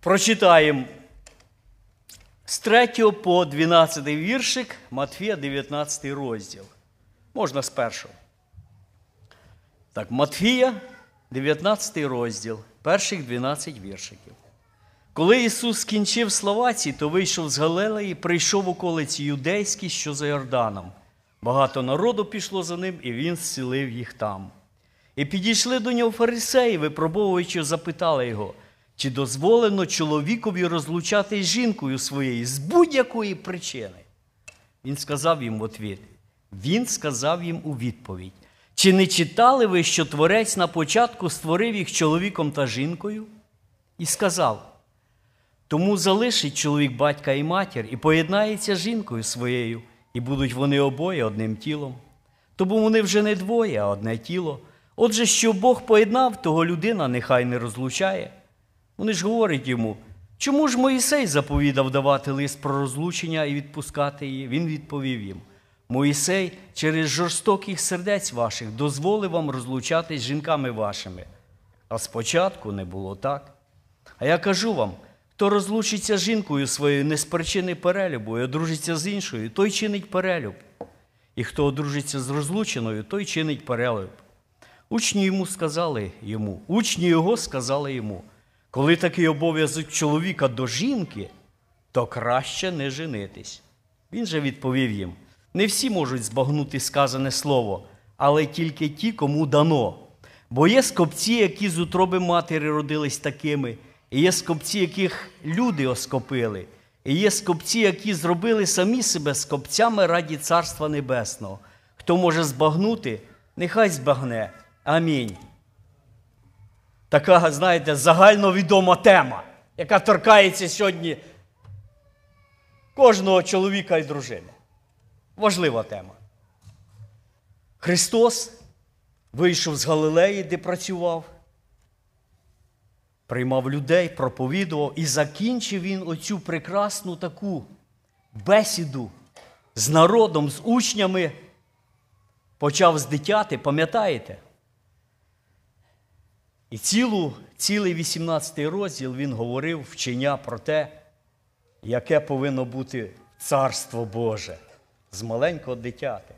Прочитаємо з 3 по 12 віршик Матфія 19 розділ. Можна з першого. Так, Матфія, 19 розділ, перших 12 віршиків. Коли Ісус скінчив слова ці, то вийшов з Галилеї, прийшов в околиці юдейські, що за Йорданом. Багато народу пішло за ним, і він зцілив їх там. І підійшли до нього фарисеї, випробовуючи, запитали його, чи дозволено чоловікові розлучати з жінкою своєю з будь-якої причини. Він сказав їм в отвіт. Він сказав їм у відповідь: Чи не читали ви, що творець на початку створив їх чоловіком та жінкою? І сказав: Тому залишить чоловік батька і матір, і поєднається з жінкою своєю, і будуть вони обоє одним тілом. Тому вони вже не двоє, а одне тіло. Отже, що Бог поєднав, того людина нехай не розлучає. Вони ж говорять йому, чому ж Моїсей заповідав давати лист про розлучення і відпускати її? Він відповів їм: Моїсей через жорстоких сердець ваших дозволив вам розлучатись з жінками вашими. А спочатку не було так. А я кажу вам, хто розлучиться з жінкою своєю не з причини перелюбу і одружиться з іншою, той чинить перелюб. І хто одружиться з розлученою, той чинить перелюб. Учні йому сказали йому, учні його сказали йому, коли такий обов'язок чоловіка до жінки, то краще не женитись. Він же відповів їм: не всі можуть збагнути сказане слово, але тільки ті, кому дано. Бо є скопці, які з утроби матері родились такими, і є скопці, яких люди оскопили, і є скопці, які зробили самі себе скопцями раді Царства Небесного. Хто може збагнути, нехай збагне. Амінь. Така, знаєте, загальновідома тема, яка торкається сьогодні кожного чоловіка і дружини. Важлива тема. Христос вийшов з Галилеї, де працював, приймав людей, проповідував і закінчив він оцю прекрасну таку бесіду з народом, з учнями. Почав з дитяти, пам'ятаєте? І цілу, цілий 18 розділ він говорив вчення про те, яке повинно бути царство Боже з маленького дитяти.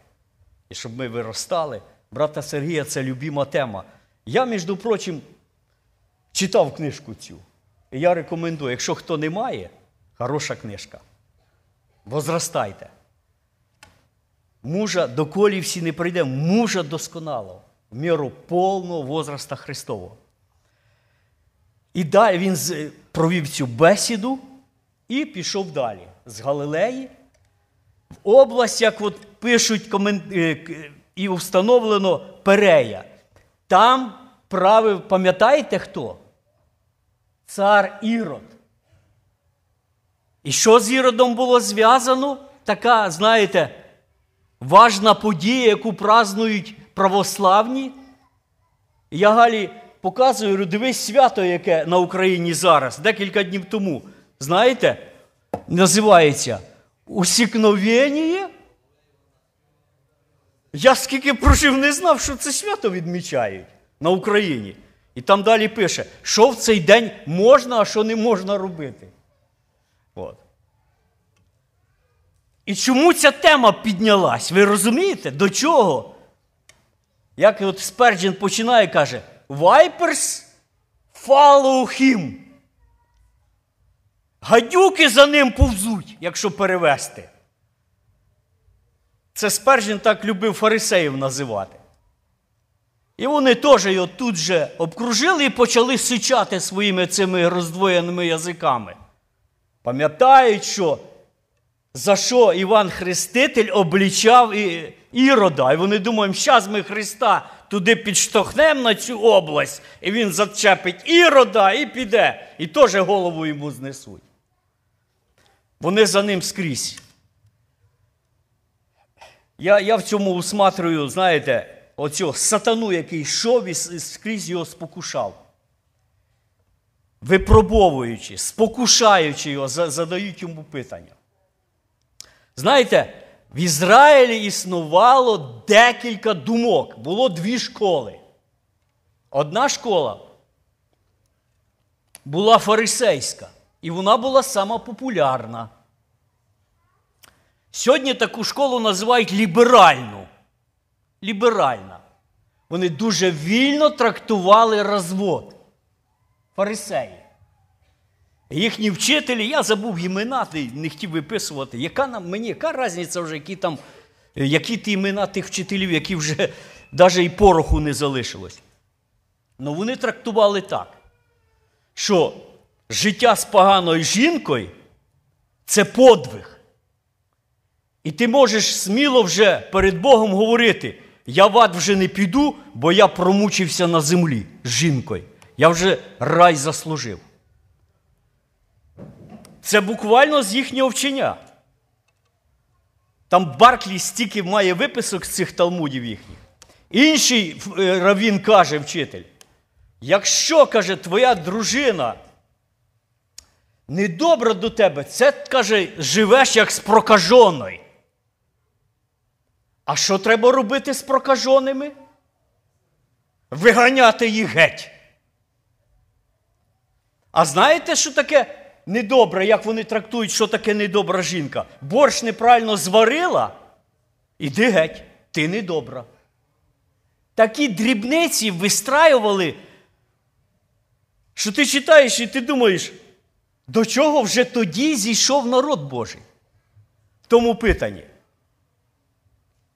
І щоб ми виростали. Брата Сергія, це любима тема. Я, між прочим, читав книжку цю. І я рекомендую, якщо хто не має, хороша книжка. Возрастайте. Мужа доколі всі не прийде, мужа досконалого, в міру повного возраста Христового. І далі він провів цю бесіду і пішов далі з Галилеї в область, як от пишуть комен... і встановлено Перея. Там правив, пам'ятаєте хто? Цар Ірод. І що з Іродом було зв'язано? Така, знаєте, важна подія, яку празнують православні. Я Галі показую, дивись свято, яке на Україні зараз, декілька днів тому. Знаєте, називається Усікновення. Я скільки прожив, не знав, що це свято відмічають на Україні. І там далі пише, що в цей день можна, а що не можна робити. От. І чому ця тема піднялась? Ви розумієте? До чого? Як от Сперджен починає каже, Vipers follow him. Гадюки за ним повзуть, якщо перевести. Це Спержін так любив фарисеїв називати. І вони теж його тут же обкружили і почали сичати своїми цими роздвоєними язиками. Пам'ятають, що за що Іван Хреститель облічав Ірода. І вони думають, зараз ми Христа туди підштовхнемо на цю область, і він зачепить Ірода і піде. І теж голову йому знесуть. Вони за ним скрізь. Я я в цьому усматрую, знаєте, оцього сатану, який йшов і скрізь його спокушав. Випробовуючи, спокушаючи його, задають йому питання. Знаєте, в Ізраїлі існувало декілька думок. Було дві школи. Одна школа була фарисейська, і вона була сама популярна. Сьогодні таку школу називають ліберальну. Ліберальна. Вони дуже вільно трактували розвод. Фарисеї. Їхні вчителі, я забув імена, не хотів виписувати. Яка нам мені, яка різниця вже, які там, які ті імена тих вчителів, які вже навіть і пороху не залишилось. Ну вони трактували так, що життя з поганою жінкою це подвиг. І ти можеш сміло вже перед Богом говорити: я в ад вже не піду, бо я промучився на землі з жінкою. Я вже рай заслужив. Це буквально з їхнього вчення. Там Барклі стільки має виписок з цих талмудів їхніх. Інший е, равін каже, вчитель, якщо, каже, твоя дружина недобра до тебе, це, каже, живеш як з прокаженою. А що треба робити з прокаженими? Виганяти їх геть. А знаєте, що таке недобре, як вони трактують, що таке недобра жінка? Борщ неправильно зварила, іди геть, ти недобра. Такі дрібниці вистраювали, що ти читаєш і ти думаєш, до чого вже тоді зійшов народ Божий? В тому питанні.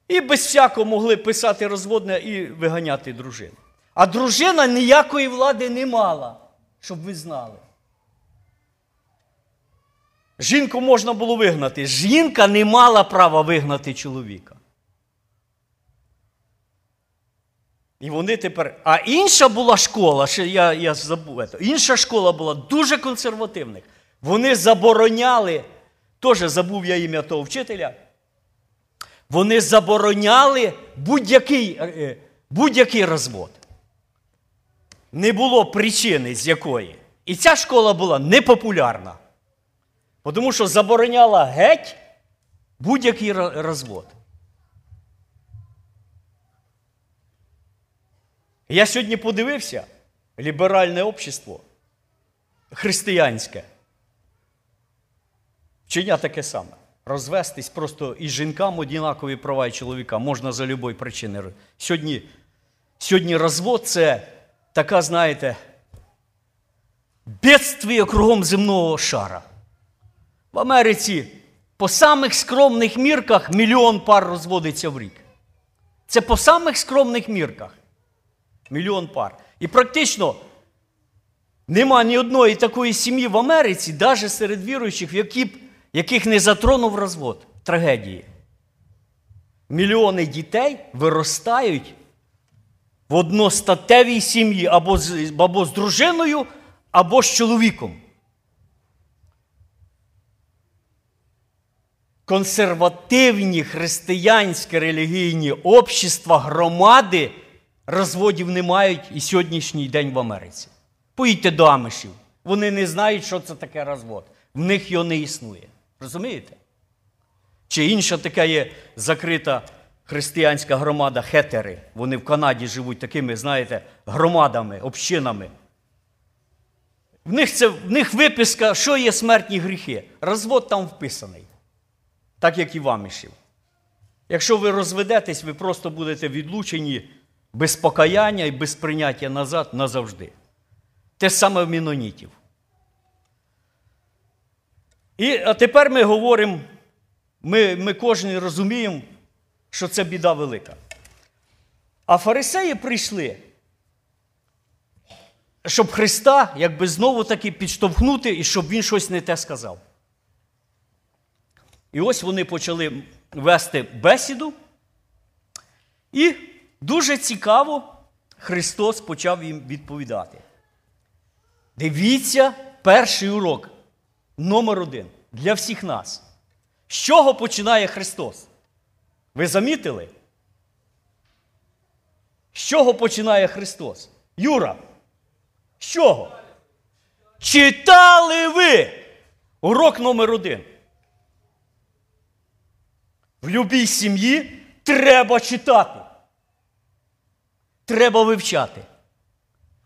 І без всякого могли писати розводне і виганяти дружину. А дружина ніякої влади не мала, щоб ви знали. Жінку можна було вигнати. Жінка не мала права вигнати чоловіка. І вони тепер. А інша була школа, ще я я забув, це, інша школа була дуже консервативних. Вони забороняли, теж забув я ім'я того вчителя. Вони забороняли будь-який е, будь-який розвод. Не було причини, з якої. І ця школа була непопулярна. Тому що забороняла геть будь-який розвод. Я сьогодні подивився ліберальне общество християнське. Вчення таке саме. Розвестись просто і жінкам однакові права і чоловікам можна за будь-якої причини. Сьогодні сьогодні розвод це така, знаєте, бедствие кругом земного шара. В Америці по самих скромних мірках мільйон пар розводиться в рік. Це по самих скромних мірках. Мільйон пар. І практично нема ні одної такої сім'ї в Америці, навіть серед віруючих, які, яких не затронув розвод трагедії. Мільйони дітей виростають в одностатевій сім'ї або з, або з дружиною, або з чоловіком. Консервативні християнські релігійні общества, громади розводів не мають і сьогоднішній день в Америці. Поїдьте до Амишів. Вони не знають, що це таке розвод. В них його не існує. Розумієте? Чи інша така є закрита християнська громада хетери. Вони в Канаді живуть такими, знаєте, громадами, общинами. В них це, в них виписка, що є смертні гріхи. Розвод там вписаний. Так як і в Амішів. Якщо ви розведетесь, ви просто будете відлучені без покаяння і без прийняття назад назавжди. Те саме в мінонітів. І а тепер ми говоримо, ми ми кожен розуміємо, що це біда велика. А фарисеї прийшли, щоб Христа якби знову таки підштовхнути і щоб він щось не те сказав. І ось вони почали вести бесіду. І дуже цікаво Христос почав їм відповідати. Дивіться, перший урок номер один для всіх нас. З чого починає Христос? Ви замітили? З чого починає Христос? Юра? З чого? Читали ви? Урок номер один. В любій сім'ї треба читати. Треба вивчати.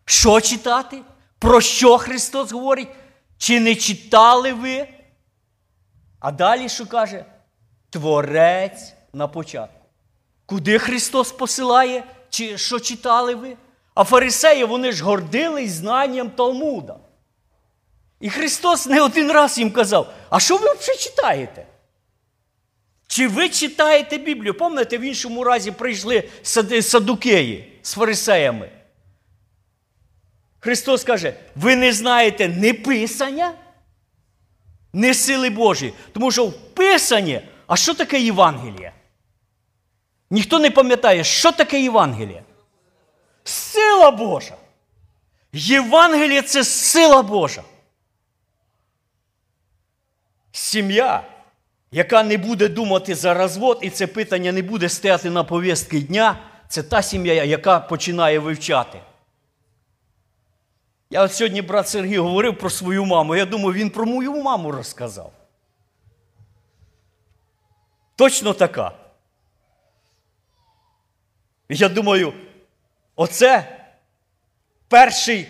Що читати? Про що Христос говорить? Чи не читали ви? А далі що каже? Творець на початку. Куди Христос посилає? Чи що читали ви? А фарисеї вони ж гордились знанням Талмуда. І Христос не один раз їм казав: а що ви взагалі читаєте? Чи ви читаєте Біблію? Пам'ятаєте, в іншому разі прийшли садукеї з фарисеями. Христос каже: ви не знаєте ні Писання, ні сили Божої. Тому що в Писанні, а що таке Євангеліє? Ніхто не пам'ятає, що таке Євангеліє? Сила Божа. Євангеліє це сила Божа. Сім'я, яка не буде думати за розвод, і це питання не буде стояти на повістки дня, це та сім'я, яка починає вивчати. Я от сьогодні брат Сергій говорив про свою маму. Я думаю, він про мою маму розказав. Точно така. Я думаю, оце перший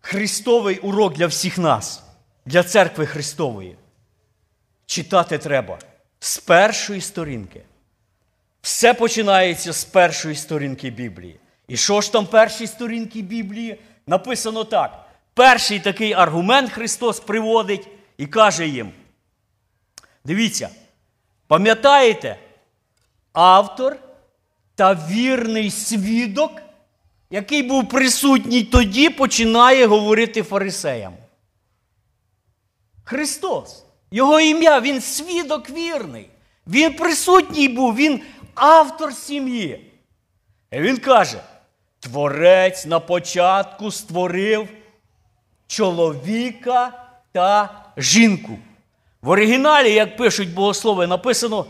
Христовий урок для всіх нас, для церкви Христової. Читати треба з першої сторінки. Все починається з першої сторінки Біблії. І що ж там перші сторінки Біблії? Написано так. Перший такий аргумент Христос приводить і каже їм: дивіться, пам'ятаєте, автор та вірний свідок, який був присутній тоді, починає говорити фарисеям. Христос. Його ім'я, він свідок вірний. Він присутній був, він автор сім'ї. І він каже: Творець на початку створив чоловіка та жінку. В оригіналі, як пишуть богослови, написано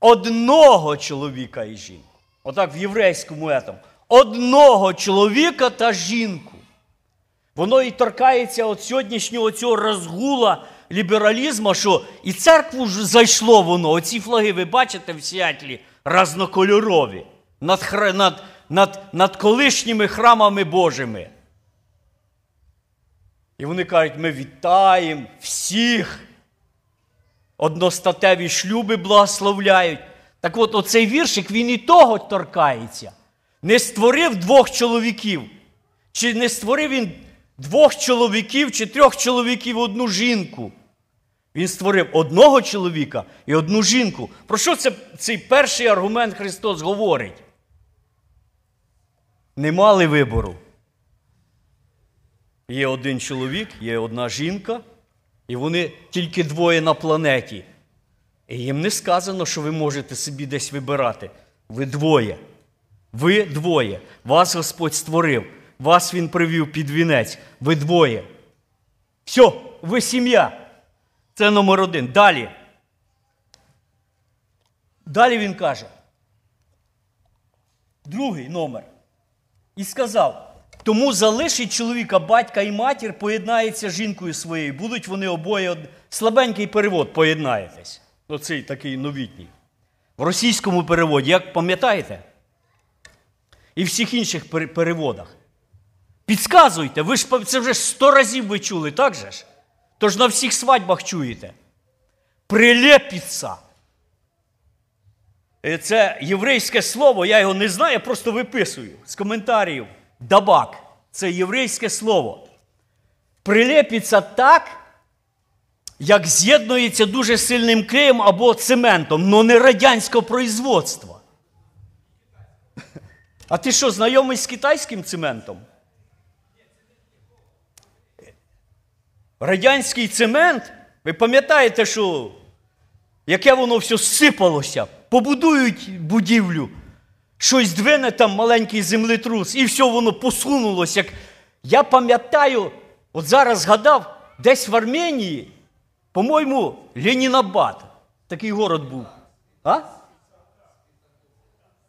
одного чоловіка і жінку. Отак в єврейському етому. Одного чоловіка та жінку. Воно і торкається от сьогоднішнього цього розгула лібералізму, що і церкву ж зайшло воно. Оці флаги, ви бачите в Сіатлі разнокольорові над, над, над, над колишніми храмами Божими. І вони кажуть, ми вітаємо всіх. Одностатеві шлюби благословляють. Так от оцей віршик, він і того торкається. Не створив двох чоловіків. Чи не створив він двох чоловіків чи трьох чоловіків одну жінку. Він створив одного чоловіка і одну жінку. Про що це цей перший аргумент Христос говорить? Не мали вибору. Є один чоловік, є одна жінка, і вони тільки двоє на планеті. І їм не сказано, що ви можете собі десь вибирати. Ви двоє. Ви двоє. Вас Господь створив. Вас Він привів під вінець. Ви двоє. Все, ви сім'я. Це номер один. Далі. Далі він каже. Другий номер. І сказав: тому залишить чоловіка батька і матір, поєднається з жінкою своєю. Будуть вони обоє слабенький перевод, поєднаєтесь. Оцей такий новітній. В російському переводі, як пам'ятаєте? І в всіх інших переводах. Підсказуйте, ви ж це вже сто разів ви чули, так же ж? Тож на всіх свадьбах чуєте. Прилепіться. Е, це єврейське слово, я його не знаю, я просто виписую з коментарів. Дабак. Це єврейське слово. Прилепіться так, як з'єднується дуже сильним клеєм або цементом, але не радянського производства. А ти що, знайомий з китайським цементом? Радянський цемент, ви пам'ятаєте, що яке воно все сипалося, побудують будівлю, щось двине там маленький землетрус, і все воно посунулося. Як... Я пам'ятаю, от зараз згадав, десь в Арменії, по-моєму, Ленінабад, такий город був. А?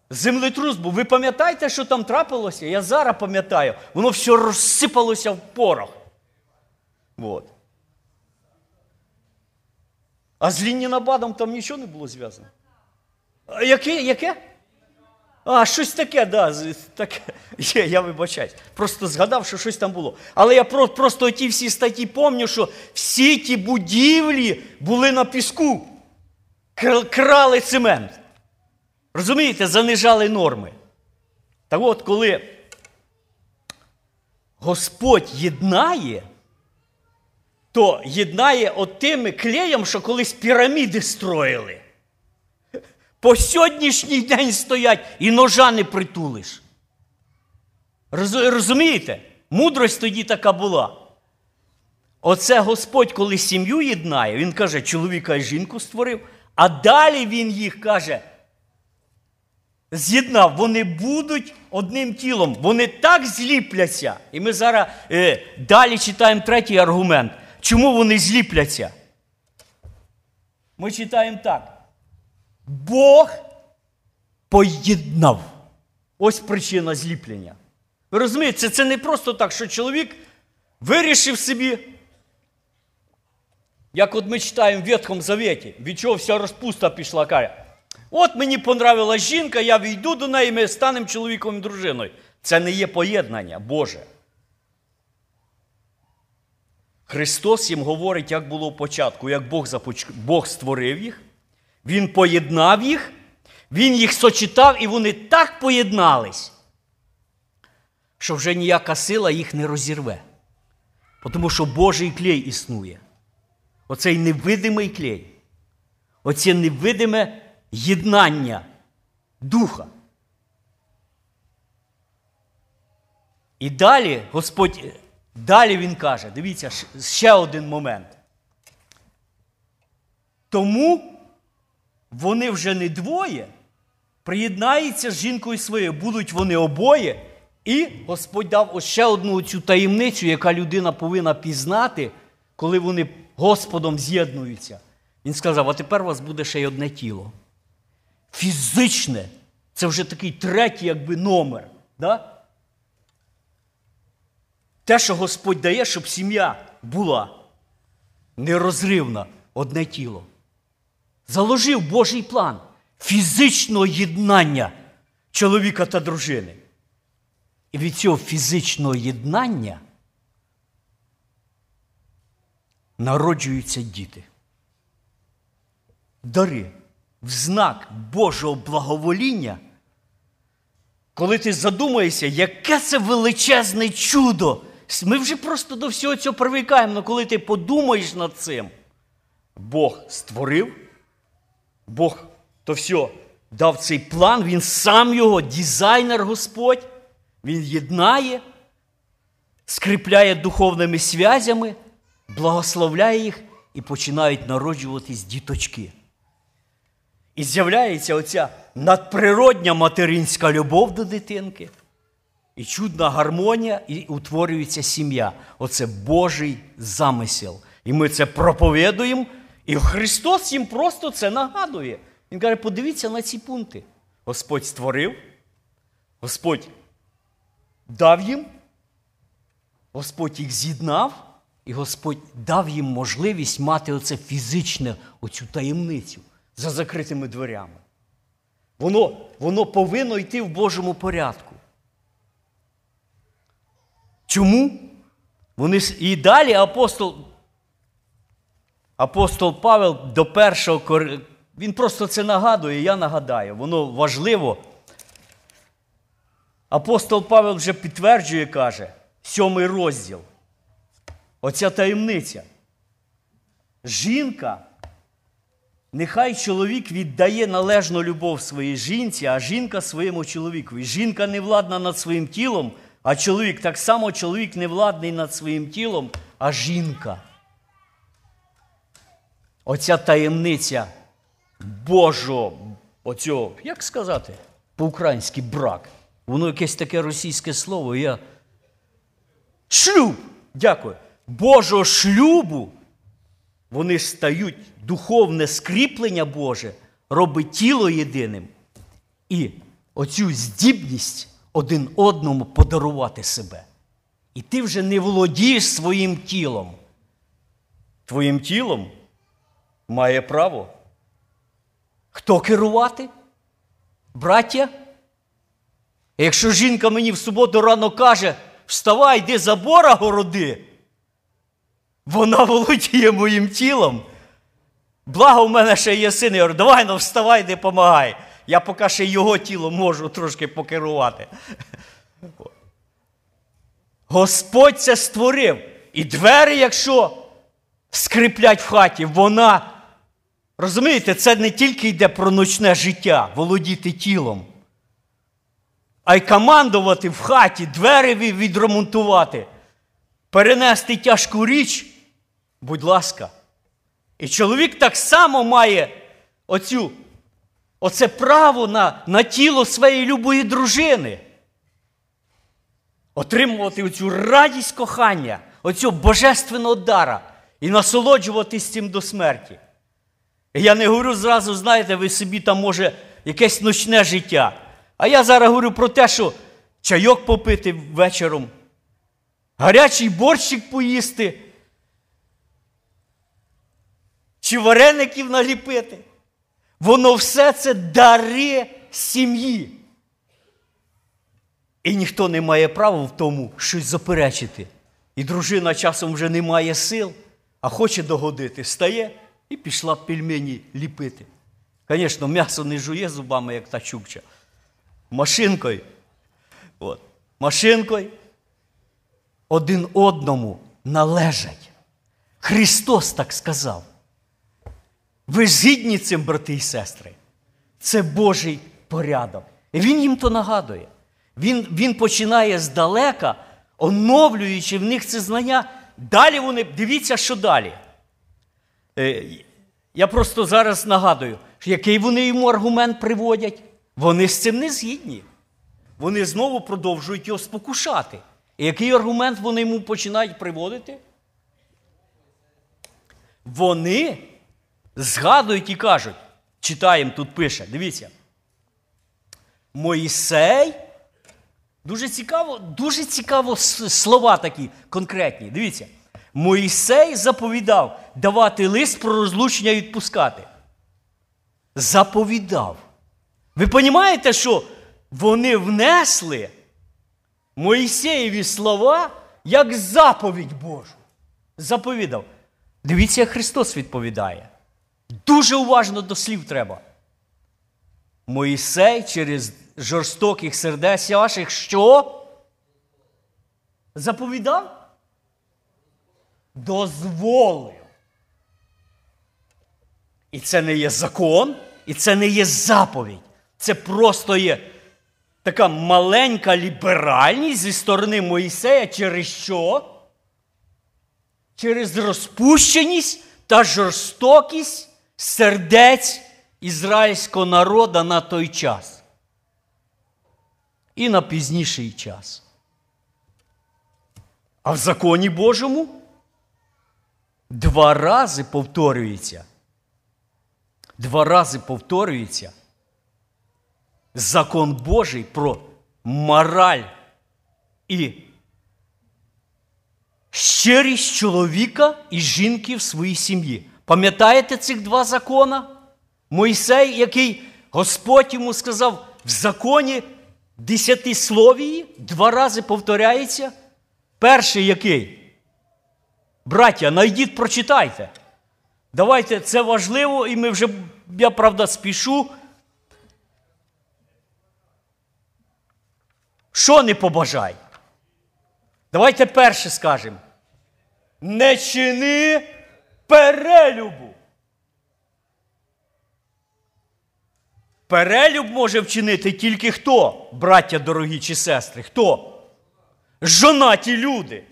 Землетрус був. Ви пам'ятаєте, що там трапилося? Я зараз пам'ятаю, воно все розсипалося в порох. Вот. А з Лінінабадом там нічого не було зв'язано. Яке? яке? А, щось таке, да, таке. Є, я вибачаюсь. Просто згадав, що щось там було. Але я про, просто ті всі статті пам'ятаю, що всі ті будівлі були на піску. Крали цемент. Розумієте, занижали норми. Так от, коли Господь єднає, то єднає от тими клеєм, що колись піраміди строїли. По сьогоднішній день стоять і ножа не притулиш. Розумієте? Мудрость тоді така була. Оце Господь, коли сім'ю єднає, він каже, чоловіка і жінку створив, а далі він їх каже, з'єднав, вони будуть одним тілом, вони так зліпляться. І ми зараз е, далі читаємо третій аргумент. Чому вони зліпляться? Ми читаємо так. Бог поєднав. Ось причина зліплення. Ви розумієте, це, не просто так, що чоловік вирішив собі, як от ми читаємо в Ветхому Завіті, від чого вся розпуста пішла, каже. От мені понравилась жінка, я війду до неї, ми станемо чоловіком і дружиною. Це не є поєднання Боже. Христос їм говорить, як було в початку, як Бог, започ... Бог створив їх, Він поєднав їх, Він їх сочетав, і вони так поєднались, що вже ніяка сила їх не розірве. Тому що Божий клей існує. Оцей невидимий клей. Оце невидиме єднання духа. І далі Господь, далі Він каже, дивіться, ще один момент. Тому вони вже не двоє, приєднаються з жінкою своєю, будуть вони обоє. І Господь дав ще одну цю таємницю, яка людина повинна пізнати, коли вони Господом з'єднуються. Він сказав: а тепер у вас буде ще й одне тіло. Фізичне. Це вже такий третій, якби номер. Да? Те, що Господь дає, щоб сім'я була нерозривна, одне тіло. Заложив Божий план фізичного єднання чоловіка та дружини. І від цього фізичного єднання народжуються діти. Дари в знак Божого благовоління, коли ти задумаєшся, яке це величезне чудо. Ми вже просто до всього цього привикаємо, але коли ти подумаєш над цим, Бог створив, Бог то все дав цей план, Він сам його, дизайнер Господь, Він єднає, скріпляє духовними зв'язями, благословляє їх і починають народжуватись діточки. І з'являється оця надприродня материнська любов до дитинки, і чудна гармонія, і утворюється сім'я. Оце Божий замисел. І ми це проповідуємо, і Христос їм просто це нагадує. Він каже: подивіться на ці пункти. Господь створив, Господь дав їм, Господь їх з'єднав, і Господь дав їм можливість мати оце фізичне, оцю таємницю за закритими дверями. Воно, воно повинно йти в Божому порядку. Чому? Вони і далі апостол, апостол Павел до першого він просто це нагадує, я нагадаю, воно важливо. Апостол Павел вже підтверджує, каже, сьомий розділ. Оця таємниця. Жінка, нехай чоловік віддає належну любов своїй жінці, а жінка своєму чоловікові. Жінка не владна над своїм тілом, а чоловік так само чоловік не владний над своїм тілом, а жінка. Оця таємниця Божого, оцього, як сказати, по-українськи брак. Воно якесь таке російське слово. Я... Шлюб! Дякую. Божого шлюбу вони стають духовне скріплення Боже, робить тіло єдиним. І оцю здібність один одному подарувати себе. І ти вже не володієш своїм тілом. Твоїм тілом має право. Хто керувати? Браття? Якщо жінка мені в суботу рано каже, вставай, йди забора городи, вона володіє моїм тілом. Благо в мене ще є син, я говорю, давай ну вставай, йди помагай. Я поки ще його тіло можу трошки покерувати. Господь це створив. І двері, якщо скриплять в хаті, вона. Розумієте, це не тільки йде про ночне життя, володіти тілом, а й командувати в хаті, двері відремонтувати, перенести тяжку річ, будь ласка. І чоловік так само має оцю, оце право на, на тіло своєї любої дружини. Отримувати оцю радість кохання, оцю божественного дара і насолоджуватись цим до смерті. Я не говорю зразу, знаєте, ви собі там, може, якесь ночне життя. А я зараз говорю про те, що чайок попити вечором, гарячий борщик поїсти, чи вареників наліпити. Воно все це дари сім'ї. І ніхто не має права в тому щось заперечити. І дружина часом вже не має сил, а хоче догодити, стає і пішла пельмені ліпити. Звісно, м'ясо не жує зубами, як та чукча. Машинкою. От. Машинкою один одному належать. Христос так сказав. Ви згідні цим, брати і сестри. Це Божий порядок. І Він їм то нагадує. Він він починає здалека, оновлюючи в них це знання. Далі вони, дивіться, що далі. Е, я просто зараз нагадую, який вони йому аргумент приводять. Вони з цим не згідні. Вони знову продовжують його спокушати. І який аргумент вони йому починають приводити? Вони згадують і кажуть, читаємо, тут пише, дивіться. Моїсей. Дуже цікаво, дуже цікаво слова такі конкретні. Дивіться. Моїсей заповідав давати лист про розлучення і відпускати. Заповідав. Ви розумієте, що вони внесли Моїсеєві слова як заповідь Божу. Заповідав. Дивіться, як Христос відповідає. Дуже уважно до слів треба. Моїсей через жорстоких сердець ваших що? Заповідав? Дозволив. І це не є закон, і це не є заповідь. Це просто є така маленька ліберальність зі сторони Моїсея через що? Через розпущеність та жорстокість сердець ізраїльського народу на той час. І на пізніший час. А в законі Божому два рази повторюється. Два рази повторюється закон Божий про мораль і щирість чоловіка і жінки в своїй сім'ї. Пам'ятаєте цих два закона? Мойсей, який Господь йому сказав в законі десятисловії, два рази повторяється. Перший який? Браття, найдіть, прочитайте. Давайте це важливо, і ми вже, я правда, спішу. Що не побажай? Давайте перше скажемо. Не чини перелюбу. Перелюб може вчинити тільки хто, браття дорогі чи сестри? Хто? Жонаті люди.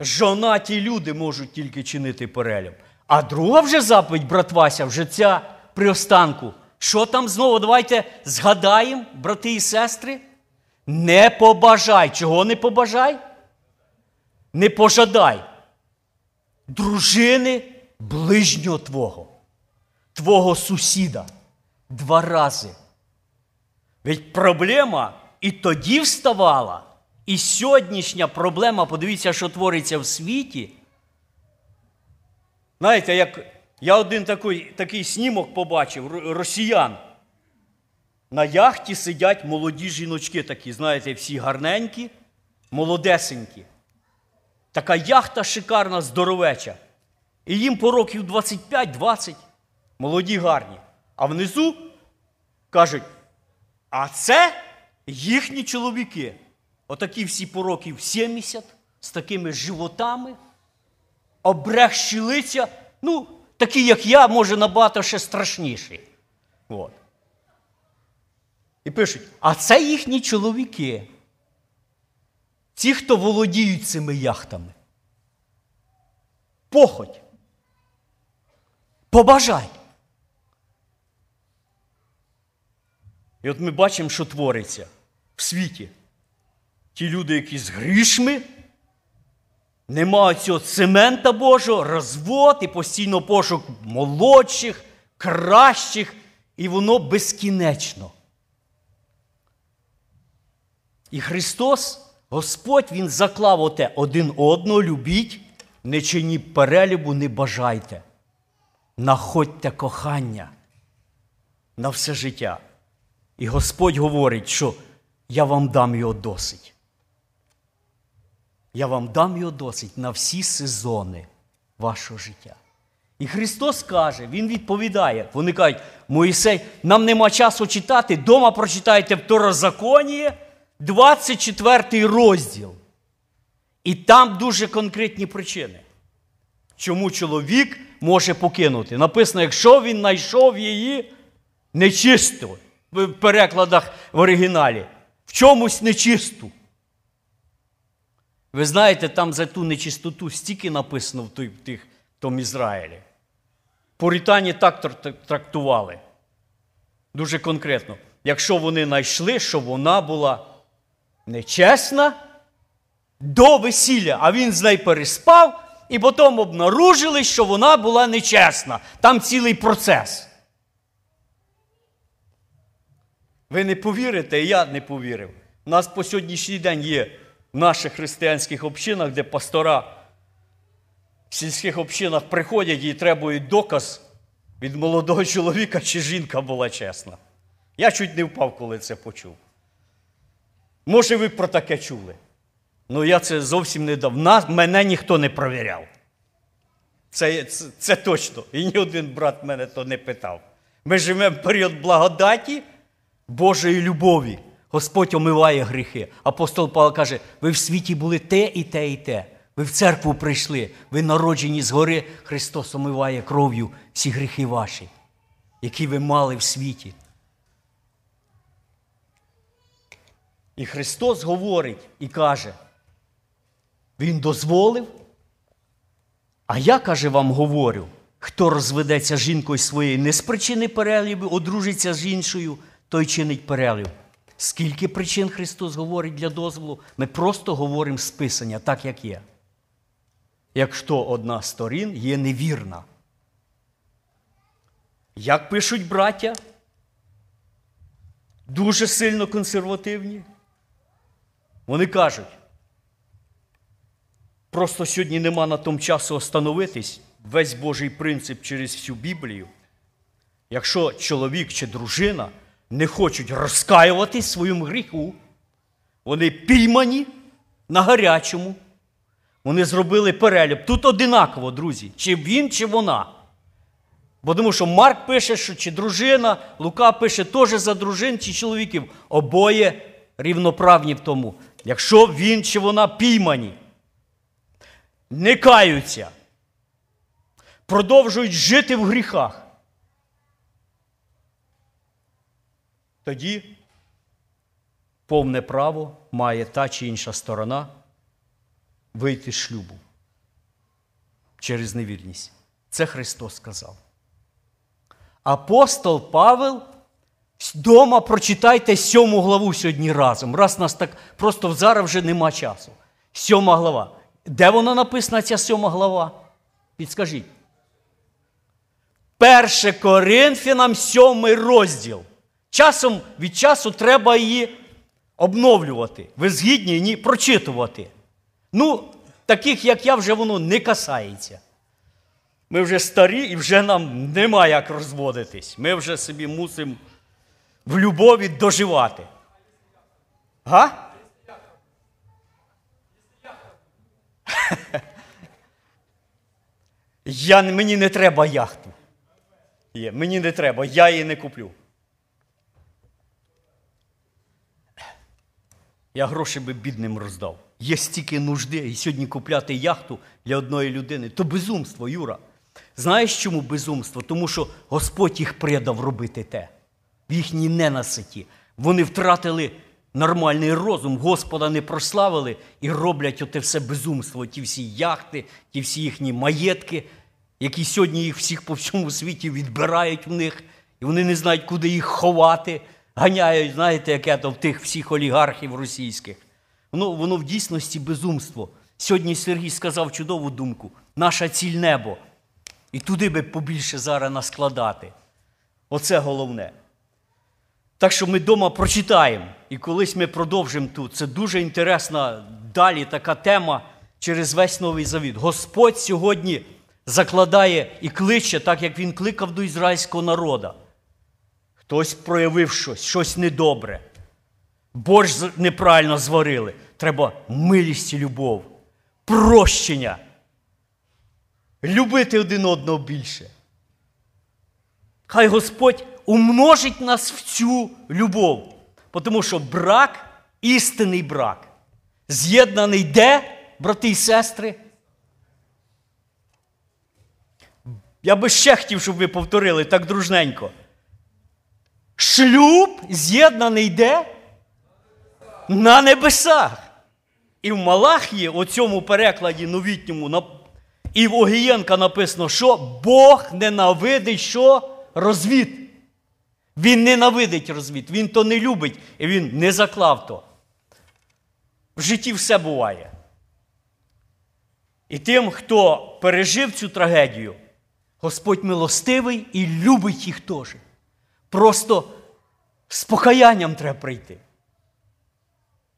Жонаті люди можуть тільки чинити перелюб. А друга вже заповідь, брат Вася, вже ця при останку. Що там знову? Давайте згадаємо, брати і сестри. Не побажай. Чого не побажай? Не пожадай. Дружини ближнього твого, твого сусіда. Два рази. Ведь проблема і тоді вставала, і сьогоднішня проблема, подивіться, що твориться в світі. Знаєте, як я один такий такий снімок побачив росіян. на яхті сидять молоді жіночки такі, знаєте, всі гарненькі, молодесенькі. Така яхта шикарна, здоровеча. І їм по років 25-20 молоді гарні. А внизу кажуть, а це їхні чоловіки. Отакі всі по років 70 з такими животами, обрехші лиця, ну, такі, як я, може, набагато ще страшніші. От. І пишуть: а це їхні чоловіки. Ті, хто володіють цими яхтами. Походь. Побажай. І от ми бачимо, що твориться в світі. Ті люди, які з грішми, нема цього цемента Божого, розвод і постійно пошук молодших, кращих, і воно безкінечно. І Христос, Господь, Він заклав оте один одного, любіть, не чиніть перелюбу, не бажайте. Находьте кохання на все життя. І Господь говорить, що я вам дам його досить. Я вам дам його досить на всі сезони вашого життя. І Христос каже, Він відповідає. Вони кажуть, Моїсей, нам нема часу читати, дома прочитайте Второзаконіє, 24 розділ. І там дуже конкретні причини, чому чоловік може покинути. Написано, якщо він знайшов її нечисто, в перекладах в оригіналі, в чомусь нечисту. Ви знаєте, там за ту нечистоту стільки написано в тих, в тому Ізраїлі. Порітані так трактували. Дуже конкретно. Якщо вони знайшли, що вона була нечесна до весілля, а він з нею переспав, і потім обнаружили, що вона була нечесна. Там цілий процес. Ви не повірите, і я не повірив. У нас по сьогоднішній день є в наших християнських общинах, де пастора в сільських общинах приходять і требують доказ від молодого чоловіка, чи жінка була чесна. Я чуть не впав, коли це почув. Може, ви про таке чули? Ну, я це зовсім не дав. Нас, Мене ніхто не провіряв. Це, це, це точно. І ні один брат мене то не питав. Ми живемо в період благодаті. Божої любові. Господь омиває гріхи. Апостол Павло каже: ви в світі були те і те, і те. Ви в церкву прийшли, ви народжені згори, Христос омиває кров'ю всі гріхи ваші, які ви мали в світі. І Христос говорить і каже, Він дозволив. А я, каже, вам говорю, хто розведеться жінкою своєю не з причини перелюбу, одружиться з іншою той чинить перелив. Скільки причин Христос говорить для дозволу, ми просто говоримо з Писання, так як є. Якщо одна з сторін є невірна. Як пишуть браття, дуже сильно консервативні, вони кажуть, просто сьогодні нема на тому часу остановитись, весь Божий принцип через всю Біблію. Якщо чоловік чи дружина не хочуть розкаюватись своєму гріху. Вони піймані на гарячому. Вони зробили перелюб. Тут одинаково, друзі, чи він, чи вона. Бо тому що Марк пише, що чи дружина, Лука пише теж за дружин чи чоловіків. Обоє рівноправні в тому. Якщо він чи вона піймані, не каються, продовжують жити в гріхах. тоді повне право має та чи інша сторона вийти з шлюбу через невірність. Це Христос сказав. Апостол Павел, дома прочитайте сьому главу сьогодні разом. Раз нас так просто зараз вже нема часу. Сьома глава. Де вона написана, ця сьома глава? Підскажіть. Перше Коринфянам сьомий розділ. Часом від часу треба її обновлювати. Ви згідні ні прочитувати. Ну, таких, як я, вже воно не касається. Ми вже старі і вже нам нема як розводитись. Ми вже собі мусимо в любові доживати. Га? Я, мені не треба яхту. Є, мені не треба, я її не куплю. Я гроші би бідним роздав. Є стільки нужди, і сьогодні купляти яхту для одної людини то безумство, Юра. Знаєш чому безумство? Тому що Господь їх предав робити те. В їхній ненаситі. Вони втратили нормальний розум, Господа не прославили і роблять оте все безумство, ті всі яхти, ті всі їхні маєтки, які сьогодні їх всіх по всьому світі відбирають в них, і вони не знають, куди їх ховати, ганяють, знаєте, яке то в тих всіх олігархів російських. Воно, воно в дійсності безумство. Сьогодні Сергій сказав чудову думку: наша ціль небо. І туди би побільше зараз наскладати. Оце головне. Так що ми вдома прочитаємо, і колись ми продовжимо тут. Це дуже інтересна далі така тема через весь Новий Завіт. Господь сьогодні закладає і кличе, так як він кликав до ізраїльського народу. Хтось проявив щось, щось недобре. Борщ неправильно зварили. Треба милість і любов, прощення. Любити один одного більше. Хай Господь умножить нас в цю любов. Тому що брак, істинний брак, з'єднаний де, брати і сестри? Я би ще хотів, щоб ви повторили так дружненько. Шлюб з'єднаний де? На небесах. І в Малахії, у цьому перекладі новітньому, і в Огієнка написано, що Бог ненавидить що? Розвід. Він ненавидить розвід, він то не любить і він не заклав то. В житті все буває. І тим, хто пережив цю трагедію, Господь милостивий і любить їх теж. Просто з покаянням треба прийти.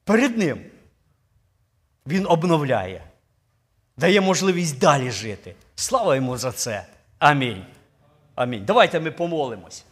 Перед Ним Він обновляє, дає можливість далі жити. Слава йому за це. Амінь. Амінь. Давайте ми помолимось.